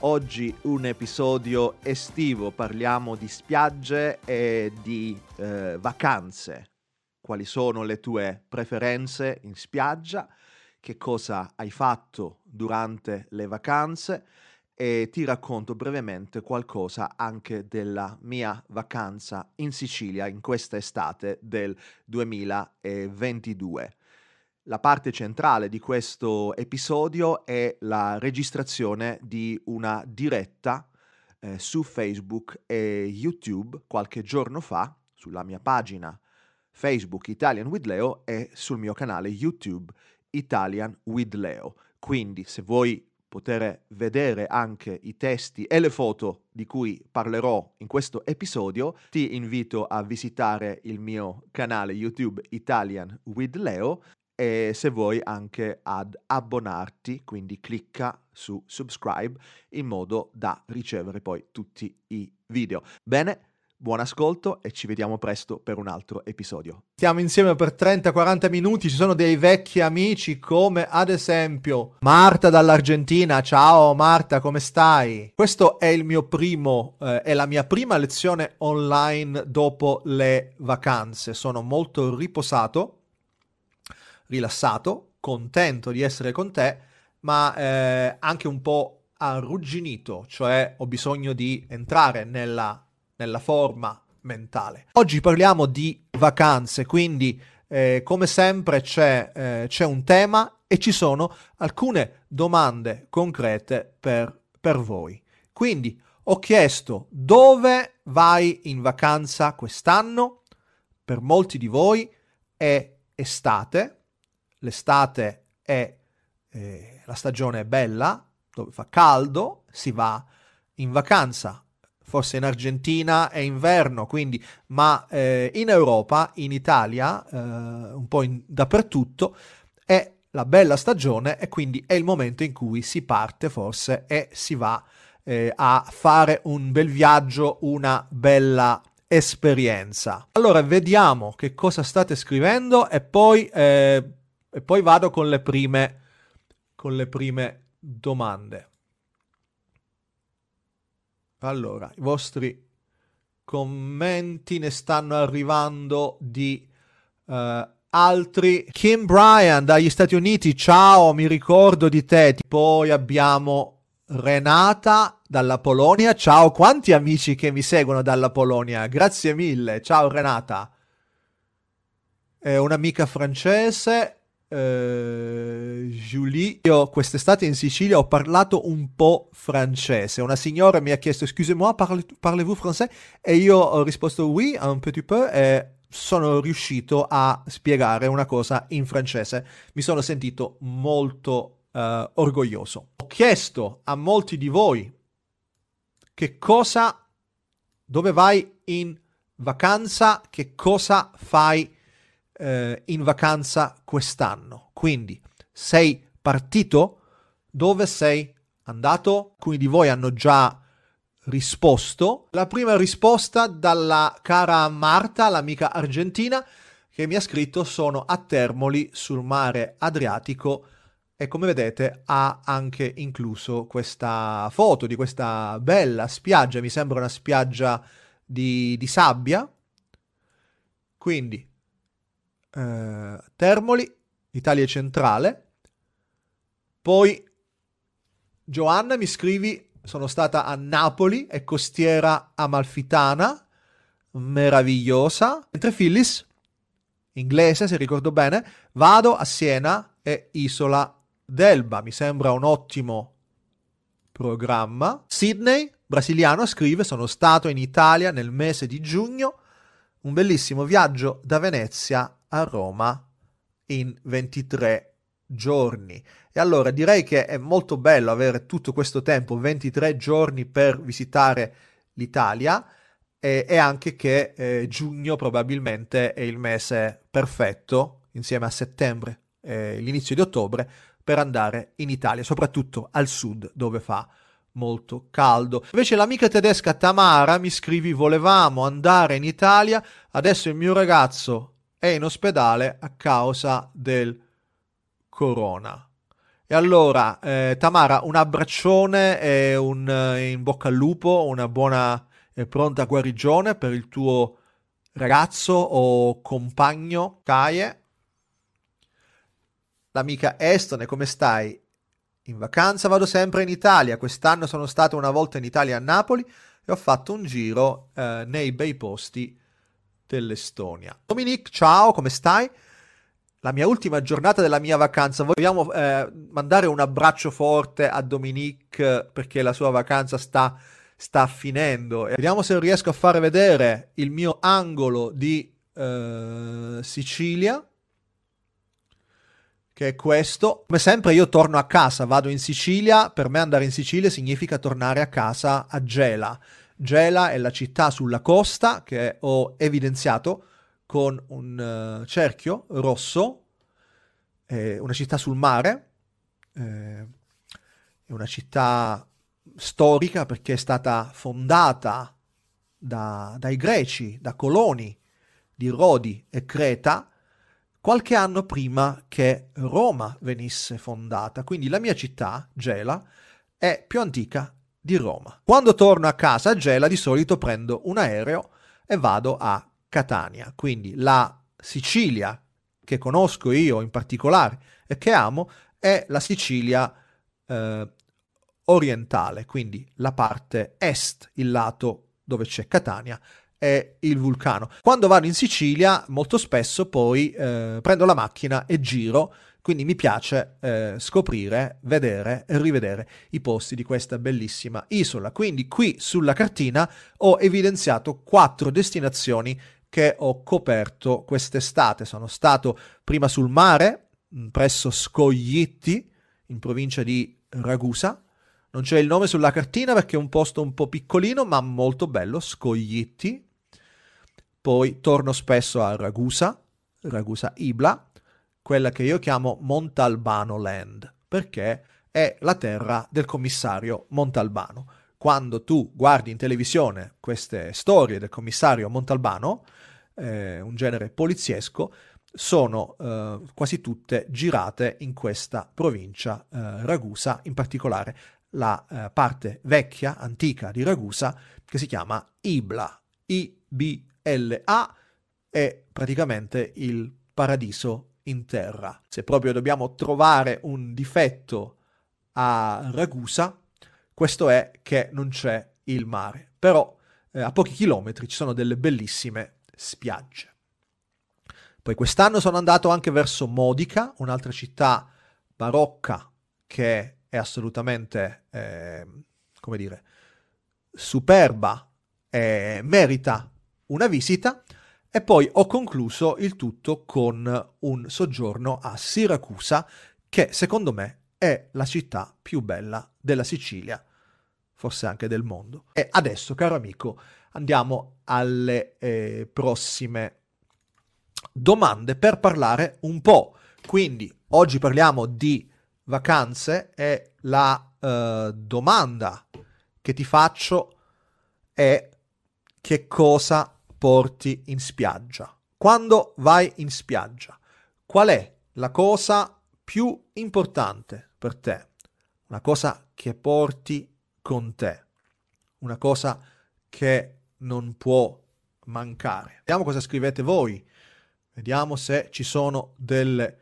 Oggi un episodio estivo, parliamo di spiagge e di eh, vacanze. Quali sono le tue preferenze in spiaggia? Che cosa hai fatto durante le vacanze? E ti racconto brevemente qualcosa anche della mia vacanza in Sicilia in questa estate del 2022. La parte centrale di questo episodio è la registrazione di una diretta eh, su Facebook e YouTube qualche giorno fa sulla mia pagina Facebook Italian with Leo e sul mio canale YouTube Italian with Leo. Quindi se vuoi poter vedere anche i testi e le foto di cui parlerò in questo episodio, ti invito a visitare il mio canale YouTube Italian with Leo e se vuoi anche ad abbonarti, quindi clicca su subscribe in modo da ricevere poi tutti i video. Bene, buon ascolto e ci vediamo presto per un altro episodio. Stiamo insieme per 30-40 minuti, ci sono dei vecchi amici come ad esempio Marta dall'Argentina. Ciao Marta, come stai? Questo è il mio primo, eh, è la mia prima lezione online dopo le vacanze. Sono molto riposato rilassato, contento di essere con te, ma eh, anche un po' arrugginito, cioè ho bisogno di entrare nella, nella forma mentale. Oggi parliamo di vacanze, quindi eh, come sempre c'è, eh, c'è, un tema e ci sono alcune domande concrete per, per voi. Quindi ho chiesto dove vai in vacanza quest'anno? Per molti di voi è estate, l'estate è eh, la stagione bella, dove fa caldo, si va in vacanza. Forse in Argentina è inverno, quindi, ma eh, in Europa, in Italia, eh, un po' in, dappertutto, è la bella stagione e quindi è il momento in cui si parte forse e si va eh, a fare un bel viaggio, una bella esperienza. Allora vediamo che cosa state scrivendo e poi eh, e poi vado con le prime, con le prime domande. Allora, i vostri commenti ne stanno arrivando di uh, altri. Kim Bryan dagli Stati Uniti, ciao, mi ricordo di te. Poi abbiamo Renata dalla Polonia, ciao, quanti amici che mi seguono dalla Polonia, grazie mille, ciao Renata. È un'amica francese, Uh, Julie, io quest'estate in Sicilia ho parlato un po' francese. Una signora mi ha chiesto: Excusez-moi, parle, parlez-vous français? E io ho risposto oui, un petit peu. E sono riuscito a spiegare una cosa in francese. Mi sono sentito molto uh, orgoglioso. Ho chiesto a molti di voi che cosa, dove vai in vacanza, che cosa fai eh, in vacanza quest'anno. Quindi sei partito? Dove sei andato? Alcuni di voi hanno già risposto. La prima risposta dalla cara Marta, l'amica argentina, che mi ha scritto sono a Termoli sul mare Adriatico e come vedete ha anche incluso questa foto di questa bella spiaggia, mi sembra una spiaggia di, di sabbia. Quindi eh, Termoli, Italia centrale. Poi Giovanna mi scrivi, sono stata a Napoli e costiera amalfitana, meravigliosa. Mentre Phyllis, inglese se ricordo bene, vado a Siena e Isola d'Elba, mi sembra un ottimo programma. Sydney, brasiliano, scrive, sono stato in Italia nel mese di giugno, un bellissimo viaggio da Venezia a Roma in 23 giorni. E allora direi che è molto bello avere tutto questo tempo, 23 giorni per visitare l'Italia e, e anche che eh, giugno probabilmente è il mese perfetto, insieme a settembre e l'inizio di ottobre, per andare in Italia, soprattutto al sud dove fa molto caldo. Invece l'amica tedesca Tamara mi scrivi volevamo andare in Italia, adesso il mio ragazzo è in ospedale a causa del corona. E allora, eh, Tamara, un abbraccione e un eh, in bocca al lupo, una buona e pronta guarigione per il tuo ragazzo o compagno Kaie. L'amica Estone, come stai? In vacanza vado sempre in Italia. Quest'anno sono stato una volta in Italia a Napoli e ho fatto un giro eh, nei bei posti dell'Estonia. Dominique, ciao, come stai? La mia ultima giornata della mia vacanza. Vogliamo eh, mandare un abbraccio forte a Dominique perché la sua vacanza sta sta finendo. E vediamo se riesco a fare vedere il mio angolo di uh, Sicilia, che è questo. Come sempre io torno a casa, vado in Sicilia, per me andare in Sicilia significa tornare a casa a Gela. Gela è la città sulla costa che ho evidenziato con un uh, cerchio rosso, è una città sul mare, eh, è una città storica perché è stata fondata da, dai greci, da coloni di Rodi e Creta, qualche anno prima che Roma venisse fondata. Quindi la mia città, Gela, è più antica di Roma. Quando torno a casa a Gela di solito prendo un aereo e vado a Catania. Quindi la Sicilia che conosco io in particolare e che amo è la Sicilia eh, orientale, quindi la parte est, il lato dove c'è Catania, è il vulcano. Quando vado in Sicilia, molto spesso poi eh, prendo la macchina e giro, quindi mi piace eh, scoprire, vedere e rivedere i posti di questa bellissima isola. Quindi qui sulla cartina ho evidenziato quattro destinazioni che ho coperto quest'estate. Sono stato prima sul mare, presso Scoglitti, in provincia di Ragusa, non c'è il nome sulla cartina perché è un posto un po' piccolino, ma molto bello, Scoglitti. Poi torno spesso a Ragusa, Ragusa Ibla, quella che io chiamo Montalbano Land, perché è la terra del commissario Montalbano. Quando tu guardi in televisione queste storie del commissario Montalbano, eh, un genere poliziesco, sono eh, quasi tutte girate in questa provincia eh, Ragusa, in particolare la eh, parte vecchia, antica di Ragusa, che si chiama Ibla. I-B-L-A è praticamente il paradiso in terra. Se proprio dobbiamo trovare un difetto a Ragusa, questo è che non c'è il mare. Però eh, a pochi chilometri ci sono delle bellissime spiagge. Poi quest'anno sono andato anche verso Modica, un'altra città barocca che è assolutamente, eh, come dire, superba e merita una visita. E poi ho concluso il tutto con un soggiorno a Siracusa, che secondo me è la città più bella della Sicilia, forse anche del mondo. E adesso, caro amico, andiamo alle eh, prossime domande per parlare un po'. Quindi oggi parliamo di vacanze e la uh, domanda che ti faccio è che cosa porti in spiaggia? Quando vai in spiaggia, qual è la cosa più importante per te? Una cosa che porti con te, una cosa che non può mancare. Vediamo cosa scrivete voi, vediamo se ci sono delle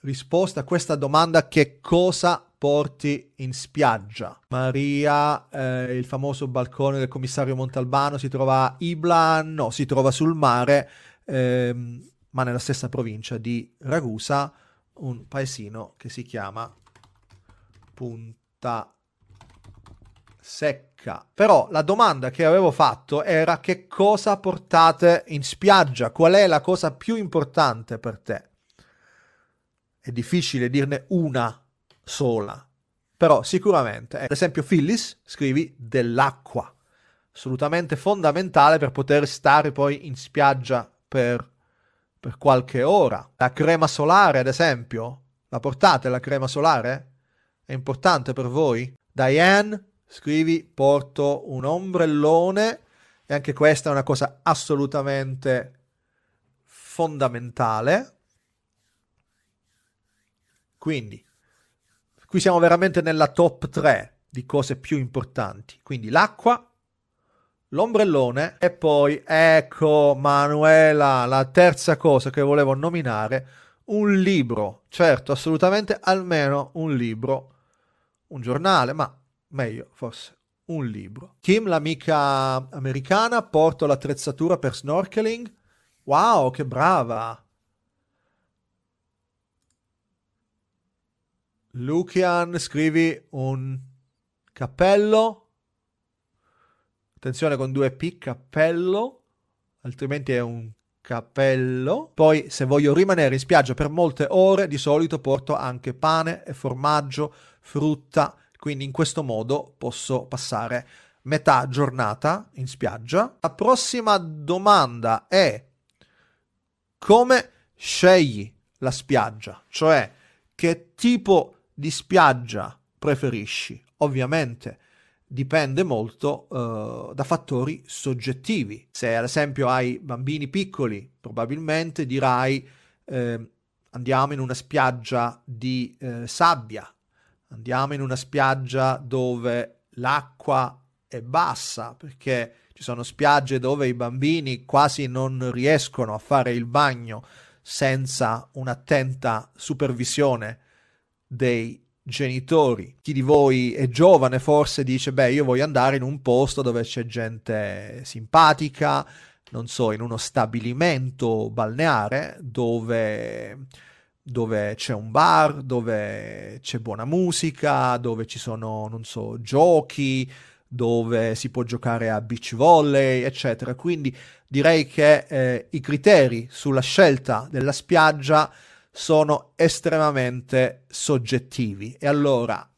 risposta a questa domanda che cosa porti in spiaggia. Maria, eh, il famoso balcone del commissario Montalbano si trova a Ibla? No, si trova sul mare, ehm, ma nella stessa provincia di Ragusa, un paesino che si chiama Punta Secca. Però la domanda che avevo fatto era che cosa portate in spiaggia? Qual è la cosa più importante per te? è difficile dirne una sola, però sicuramente, ad esempio Phyllis, scrivi dell'acqua. assolutamente fondamentale per poter stare poi in spiaggia per, per qualche ora. La crema solare, ad esempio, la portate la crema solare? È importante per voi? Diane, scrivi, porto un ombrellone e anche questa è una cosa assolutamente fondamentale. Quindi, qui siamo veramente nella top 3 di cose più importanti. Quindi l'acqua, l'ombrellone e poi, ecco Manuela, la terza cosa che volevo nominare, un libro. Certo, assolutamente almeno un libro, un giornale, ma meglio forse un libro. Kim, l'amica americana, porto l'attrezzatura per snorkeling. Wow, che brava! Lucian, scrivi un cappello. Attenzione con due P, cappello, altrimenti è un cappello. Poi, se voglio rimanere in spiaggia per molte ore, di solito porto anche pane e formaggio, frutta, quindi in questo modo posso passare metà giornata in spiaggia. La prossima domanda è come scegli la spiaggia? Cioè, che tipo di spiaggia preferisci? Ovviamente dipende molto uh, da fattori soggettivi. Se ad esempio hai bambini piccoli, probabilmente dirai eh, andiamo in una spiaggia di eh, sabbia, andiamo in una spiaggia dove l'acqua è bassa, perché ci sono spiagge dove i bambini quasi non riescono a fare il bagno senza un'attenta supervisione dei genitori. Chi di voi è giovane forse dice, beh, io voglio andare in un posto dove c'è gente simpatica, non so, in uno stabilimento balneare dove, dove c'è un bar, dove c'è buona musica, dove ci sono, non so, giochi, dove si può giocare a beach volley, eccetera. Quindi direi che eh, i criteri sulla scelta della spiaggia sono estremamente soggettivi. E allora,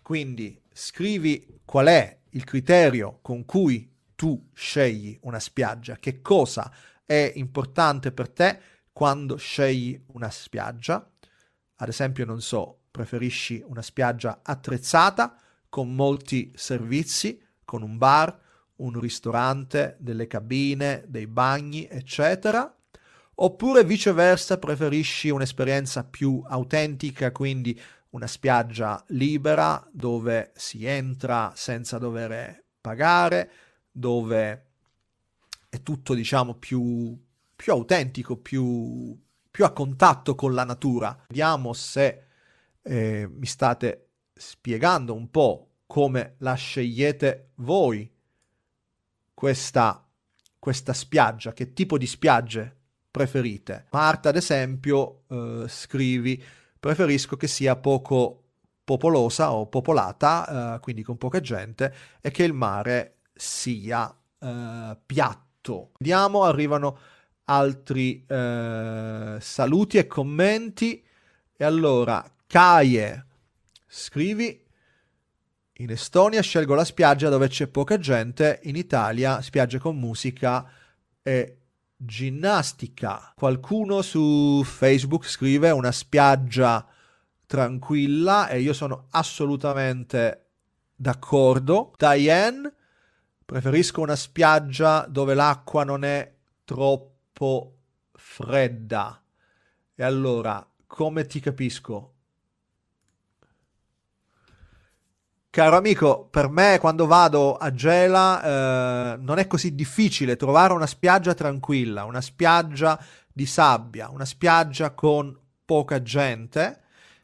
quindi scrivi qual è il criterio con cui tu scegli una spiaggia, che cosa è importante per te quando scegli una spiaggia. Ad esempio, non so, preferisci una spiaggia attrezzata con molti servizi, con un bar, un ristorante, delle cabine, dei bagni, eccetera oppure viceversa preferisci un'esperienza più autentica, quindi una spiaggia libera dove si entra senza dover pagare, dove è tutto diciamo più, più autentico, più, più, a contatto con la natura. Vediamo se eh, mi state spiegando un po' come la scegliete voi questa, questa spiaggia, che tipo di spiagge preferite. Marta, ad esempio, eh, scrivi preferisco che sia poco popolosa o popolata, eh, quindi con poca gente, e che il mare sia eh, piatto. Vediamo, arrivano altri eh, saluti e commenti. E allora, Kaie, scrivi in Estonia scelgo la spiaggia dove c'è poca gente, in Italia spiagge con musica e ginnastica. Qualcuno su Facebook scrive una spiaggia tranquilla e io sono assolutamente d'accordo. Diane, preferisco una spiaggia dove l'acqua non è troppo fredda. E allora, come ti capisco? Caro amico, per me quando vado a Gela eh, non è così difficile trovare una spiaggia tranquilla, una spiaggia di sabbia, una spiaggia con poca gente.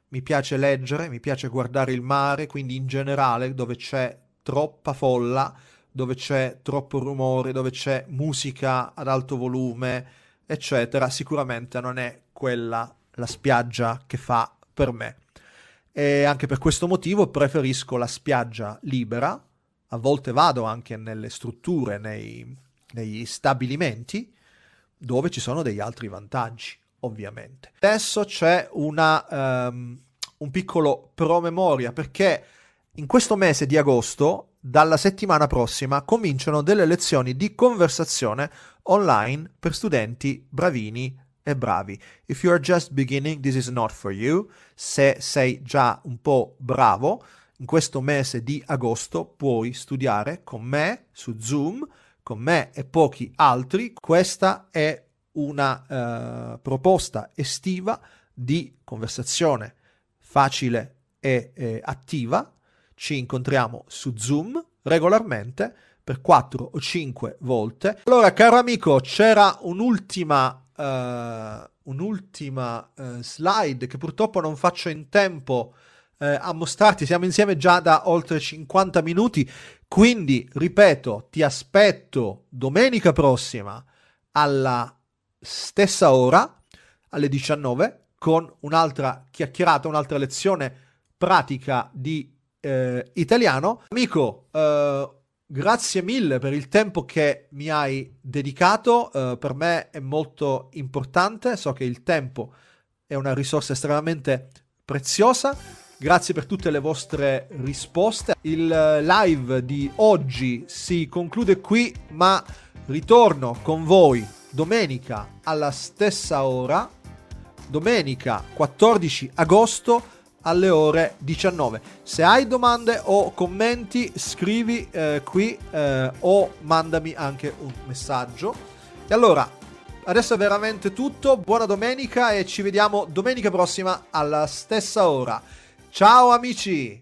Mi piace leggere, mi piace guardare il mare, quindi in generale dove c'è troppa folla, dove c'è troppo rumore, dove c'è musica ad alto volume, eccetera, sicuramente non è quella la spiaggia che fa per me e anche per questo motivo preferisco la spiaggia libera, a volte vado anche nelle strutture, nei, negli stabilimenti, dove ci sono degli altri vantaggi, ovviamente. Adesso c'è una, um, un piccolo promemoria, perché in questo mese di agosto dalla settimana prossima cominciano delle lezioni di conversazione online per studenti bravini e bravi. If you are just beginning, this is not for you. Se sei già un po' bravo, in questo mese di agosto puoi studiare con me su Zoom, con me e pochi altri. Questa è una uh, proposta estiva di conversazione facile e eh, attiva. Ci incontriamo su Zoom regolarmente per 4 o 5 volte. Allora, caro amico, c'era un'ultima uh, un'ultima uh, slide che purtroppo non faccio in tempo uh, a mostrarti. Siamo insieme già da oltre 50 minuti, quindi ripeto, ti aspetto domenica prossima alla stessa ora, alle 19, con un'altra chiacchierata, un'altra lezione pratica di eh, italiano. Amico, eh, Grazie mille per il tempo che mi hai dedicato, uh, per me è molto importante, so che il tempo è una risorsa estremamente preziosa. Grazie per tutte le vostre risposte. Il live di oggi si conclude qui, ma ritorno con voi domenica alla stessa ora, domenica 14 agosto alle ore 19. Se hai domande o commenti, scrivi eh, qui eh, o mandami anche un messaggio. E allora, adesso è veramente tutto. Buona domenica e ci vediamo domenica prossima alla stessa ora. Ciao amici!